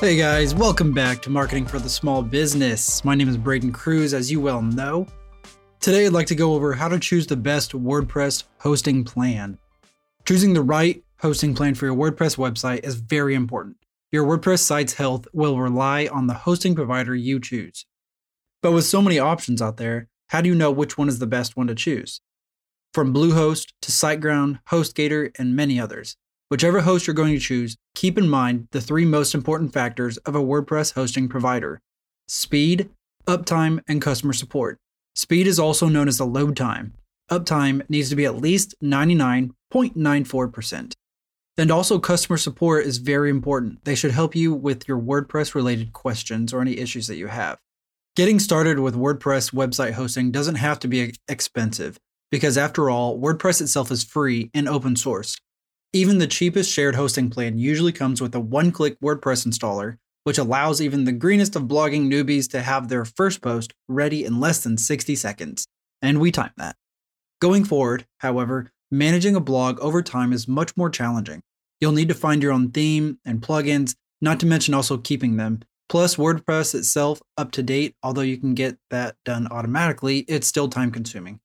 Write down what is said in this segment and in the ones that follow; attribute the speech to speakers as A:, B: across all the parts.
A: Hey guys, welcome back to Marketing for the Small Business. My name is Braden Cruz, as you well know. Today I'd like to go over how to choose the best WordPress hosting plan. Choosing the right hosting plan for your WordPress website is very important. Your WordPress site's health will rely on the hosting provider you choose. But with so many options out there, how do you know which one is the best one to choose? From Bluehost to SiteGround, HostGator, and many others. Whichever host you're going to choose, keep in mind the three most important factors of a WordPress hosting provider speed, uptime, and customer support. Speed is also known as the load time. Uptime needs to be at least 99.94%. And also, customer support is very important. They should help you with your WordPress related questions or any issues that you have. Getting started with WordPress website hosting doesn't have to be expensive because, after all, WordPress itself is free and open source. Even the cheapest shared hosting plan usually comes with a one click WordPress installer, which allows even the greenest of blogging newbies to have their first post ready in less than 60 seconds. And we time that. Going forward, however, managing a blog over time is much more challenging. You'll need to find your own theme and plugins, not to mention also keeping them. Plus, WordPress itself up to date, although you can get that done automatically, it's still time consuming.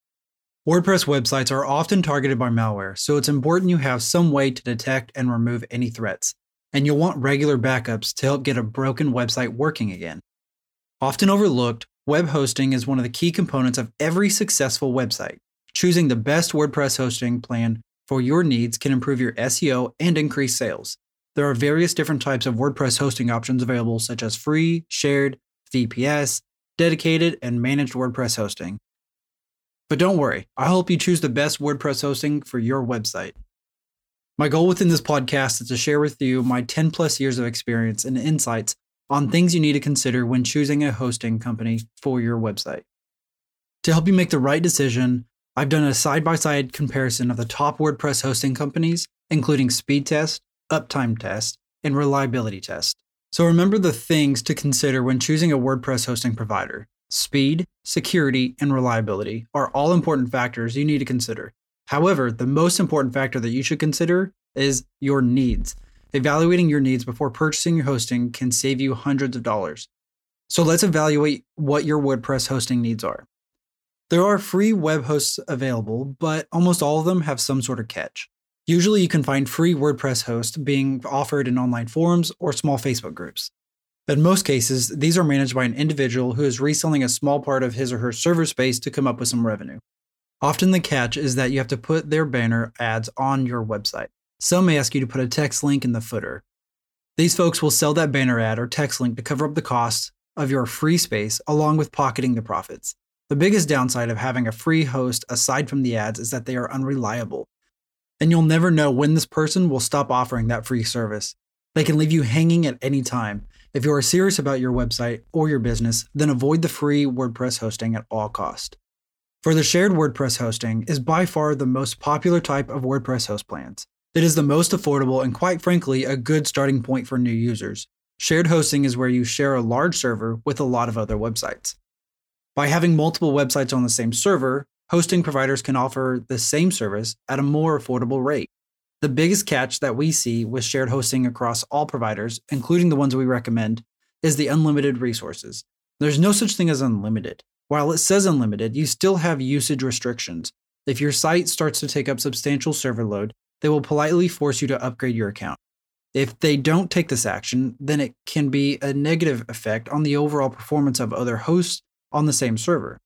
A: WordPress websites are often targeted by malware, so it's important you have some way to detect and remove any threats. And you'll want regular backups to help get a broken website working again. Often overlooked, web hosting is one of the key components of every successful website. Choosing the best WordPress hosting plan for your needs can improve your SEO and increase sales. There are various different types of WordPress hosting options available, such as free, shared, VPS, dedicated, and managed WordPress hosting. But don't worry, I'll help you choose the best WordPress hosting for your website. My goal within this podcast is to share with you my 10 plus years of experience and insights on things you need to consider when choosing a hosting company for your website. To help you make the right decision, I've done a side by side comparison of the top WordPress hosting companies, including speed test, uptime test, and reliability test. So remember the things to consider when choosing a WordPress hosting provider. Speed, security, and reliability are all important factors you need to consider. However, the most important factor that you should consider is your needs. Evaluating your needs before purchasing your hosting can save you hundreds of dollars. So let's evaluate what your WordPress hosting needs are. There are free web hosts available, but almost all of them have some sort of catch. Usually, you can find free WordPress hosts being offered in online forums or small Facebook groups. But in most cases, these are managed by an individual who is reselling a small part of his or her server space to come up with some revenue. Often the catch is that you have to put their banner ads on your website. Some may ask you to put a text link in the footer. These folks will sell that banner ad or text link to cover up the costs of your free space along with pocketing the profits. The biggest downside of having a free host aside from the ads is that they are unreliable. And you'll never know when this person will stop offering that free service. They can leave you hanging at any time, if you are serious about your website or your business, then avoid the free WordPress hosting at all cost. For the shared WordPress hosting is by far the most popular type of WordPress host plans. It is the most affordable and quite frankly a good starting point for new users. Shared hosting is where you share a large server with a lot of other websites. By having multiple websites on the same server, hosting providers can offer the same service at a more affordable rate. The biggest catch that we see with shared hosting across all providers, including the ones we recommend, is the unlimited resources. There's no such thing as unlimited. While it says unlimited, you still have usage restrictions. If your site starts to take up substantial server load, they will politely force you to upgrade your account. If they don't take this action, then it can be a negative effect on the overall performance of other hosts on the same server.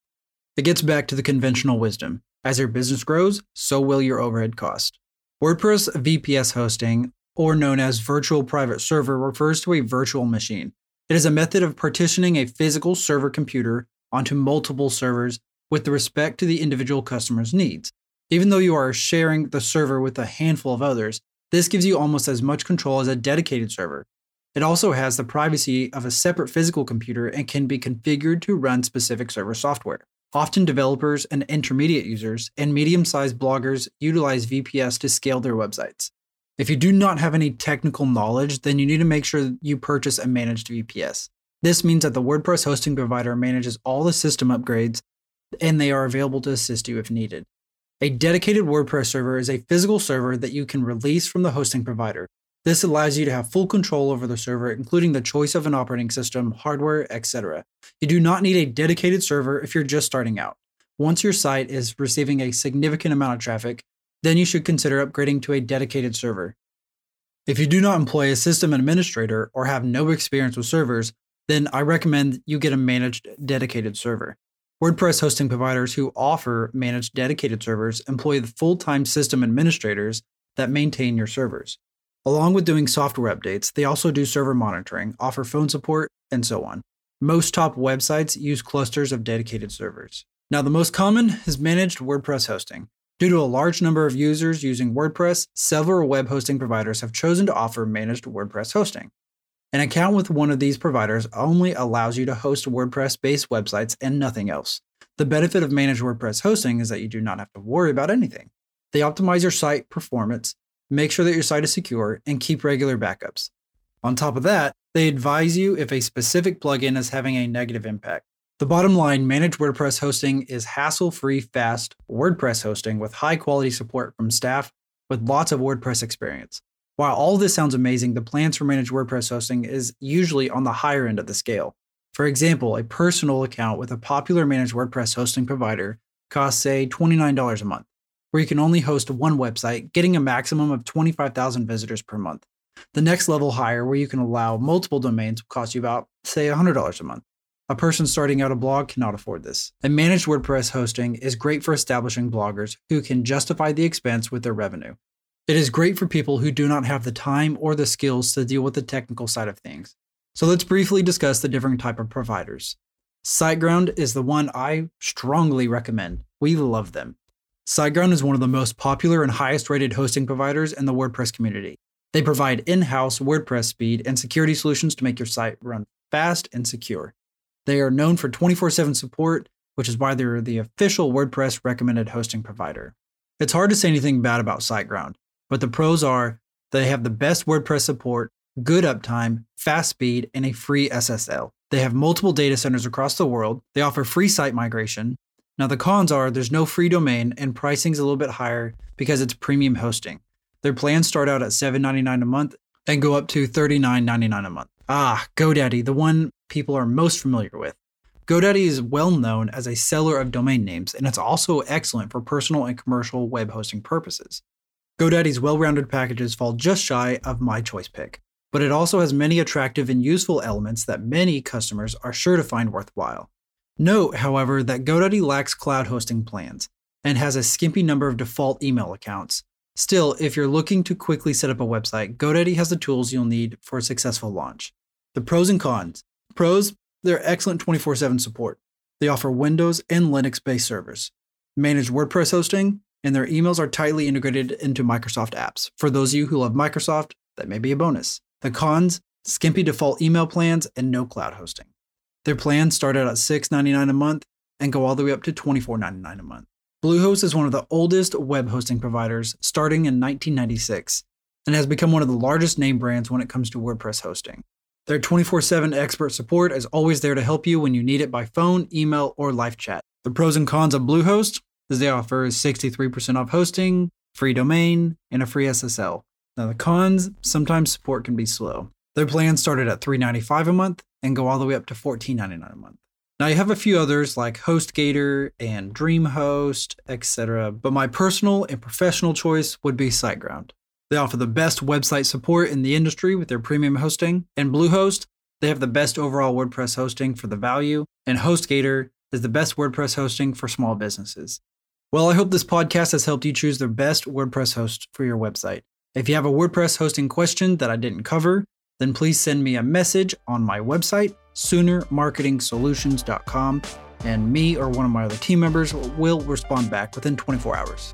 A: It gets back to the conventional wisdom. As your business grows, so will your overhead cost. WordPress VPS hosting, or known as virtual private server, refers to a virtual machine. It is a method of partitioning a physical server computer onto multiple servers with respect to the individual customer's needs. Even though you are sharing the server with a handful of others, this gives you almost as much control as a dedicated server. It also has the privacy of a separate physical computer and can be configured to run specific server software. Often, developers and intermediate users and medium sized bloggers utilize VPS to scale their websites. If you do not have any technical knowledge, then you need to make sure you purchase a managed VPS. This means that the WordPress hosting provider manages all the system upgrades and they are available to assist you if needed. A dedicated WordPress server is a physical server that you can release from the hosting provider. This allows you to have full control over the server, including the choice of an operating system, hardware, etc. You do not need a dedicated server if you're just starting out. Once your site is receiving a significant amount of traffic, then you should consider upgrading to a dedicated server. If you do not employ a system administrator or have no experience with servers, then I recommend you get a managed dedicated server. WordPress hosting providers who offer managed dedicated servers employ the full time system administrators that maintain your servers. Along with doing software updates, they also do server monitoring, offer phone support, and so on. Most top websites use clusters of dedicated servers. Now, the most common is managed WordPress hosting. Due to a large number of users using WordPress, several web hosting providers have chosen to offer managed WordPress hosting. An account with one of these providers only allows you to host WordPress based websites and nothing else. The benefit of managed WordPress hosting is that you do not have to worry about anything. They optimize your site performance, make sure that your site is secure, and keep regular backups. On top of that, they advise you if a specific plugin is having a negative impact. The bottom line managed WordPress hosting is hassle free, fast WordPress hosting with high quality support from staff with lots of WordPress experience. While all this sounds amazing, the plans for managed WordPress hosting is usually on the higher end of the scale. For example, a personal account with a popular managed WordPress hosting provider costs, say, $29 a month, where you can only host one website, getting a maximum of 25,000 visitors per month. The next level higher, where you can allow multiple domains, will cost you about, say, $100 a month. A person starting out a blog cannot afford this. And managed WordPress hosting is great for establishing bloggers who can justify the expense with their revenue. It is great for people who do not have the time or the skills to deal with the technical side of things. So let's briefly discuss the different type of providers. SiteGround is the one I strongly recommend. We love them. SiteGround is one of the most popular and highest rated hosting providers in the WordPress community. They provide in house WordPress speed and security solutions to make your site run fast and secure. They are known for 24 7 support, which is why they're the official WordPress recommended hosting provider. It's hard to say anything bad about SiteGround. But the pros are they have the best WordPress support, good uptime, fast speed, and a free SSL. They have multiple data centers across the world. They offer free site migration. Now, the cons are there's no free domain and pricing's a little bit higher because it's premium hosting. Their plans start out at $7.99 a month and go up to $39.99 a month. Ah, GoDaddy, the one people are most familiar with. GoDaddy is well known as a seller of domain names, and it's also excellent for personal and commercial web hosting purposes. GoDaddy's well rounded packages fall just shy of my choice pick, but it also has many attractive and useful elements that many customers are sure to find worthwhile. Note, however, that GoDaddy lacks cloud hosting plans and has a skimpy number of default email accounts. Still, if you're looking to quickly set up a website, GoDaddy has the tools you'll need for a successful launch. The pros and cons. Pros, they're excellent 24 7 support. They offer Windows and Linux based servers. Managed WordPress hosting, and their emails are tightly integrated into Microsoft apps. For those of you who love Microsoft, that may be a bonus. The cons skimpy default email plans and no cloud hosting. Their plans start out at $6.99 a month and go all the way up to $24.99 a month. Bluehost is one of the oldest web hosting providers, starting in 1996, and has become one of the largest name brands when it comes to WordPress hosting. Their 24 7 expert support is always there to help you when you need it by phone, email, or live chat. The pros and cons of Bluehost as they offer 63% off hosting, free domain, and a free SSL. Now, the cons sometimes support can be slow. Their plans started at $3.95 a month and go all the way up to $14.99 a month. Now you have a few others like HostGator and DreamHost, etc., but my personal and professional choice would be SiteGround. They offer the best website support in the industry with their premium hosting, and Bluehost, they have the best overall WordPress hosting for the value, and HostGator is the best WordPress hosting for small businesses. Well, I hope this podcast has helped you choose the best WordPress host for your website. If you have a WordPress hosting question that I didn't cover, then please send me a message on my website, soonermarketingsolutions.com, and me or one of my other team members will respond back within 24 hours.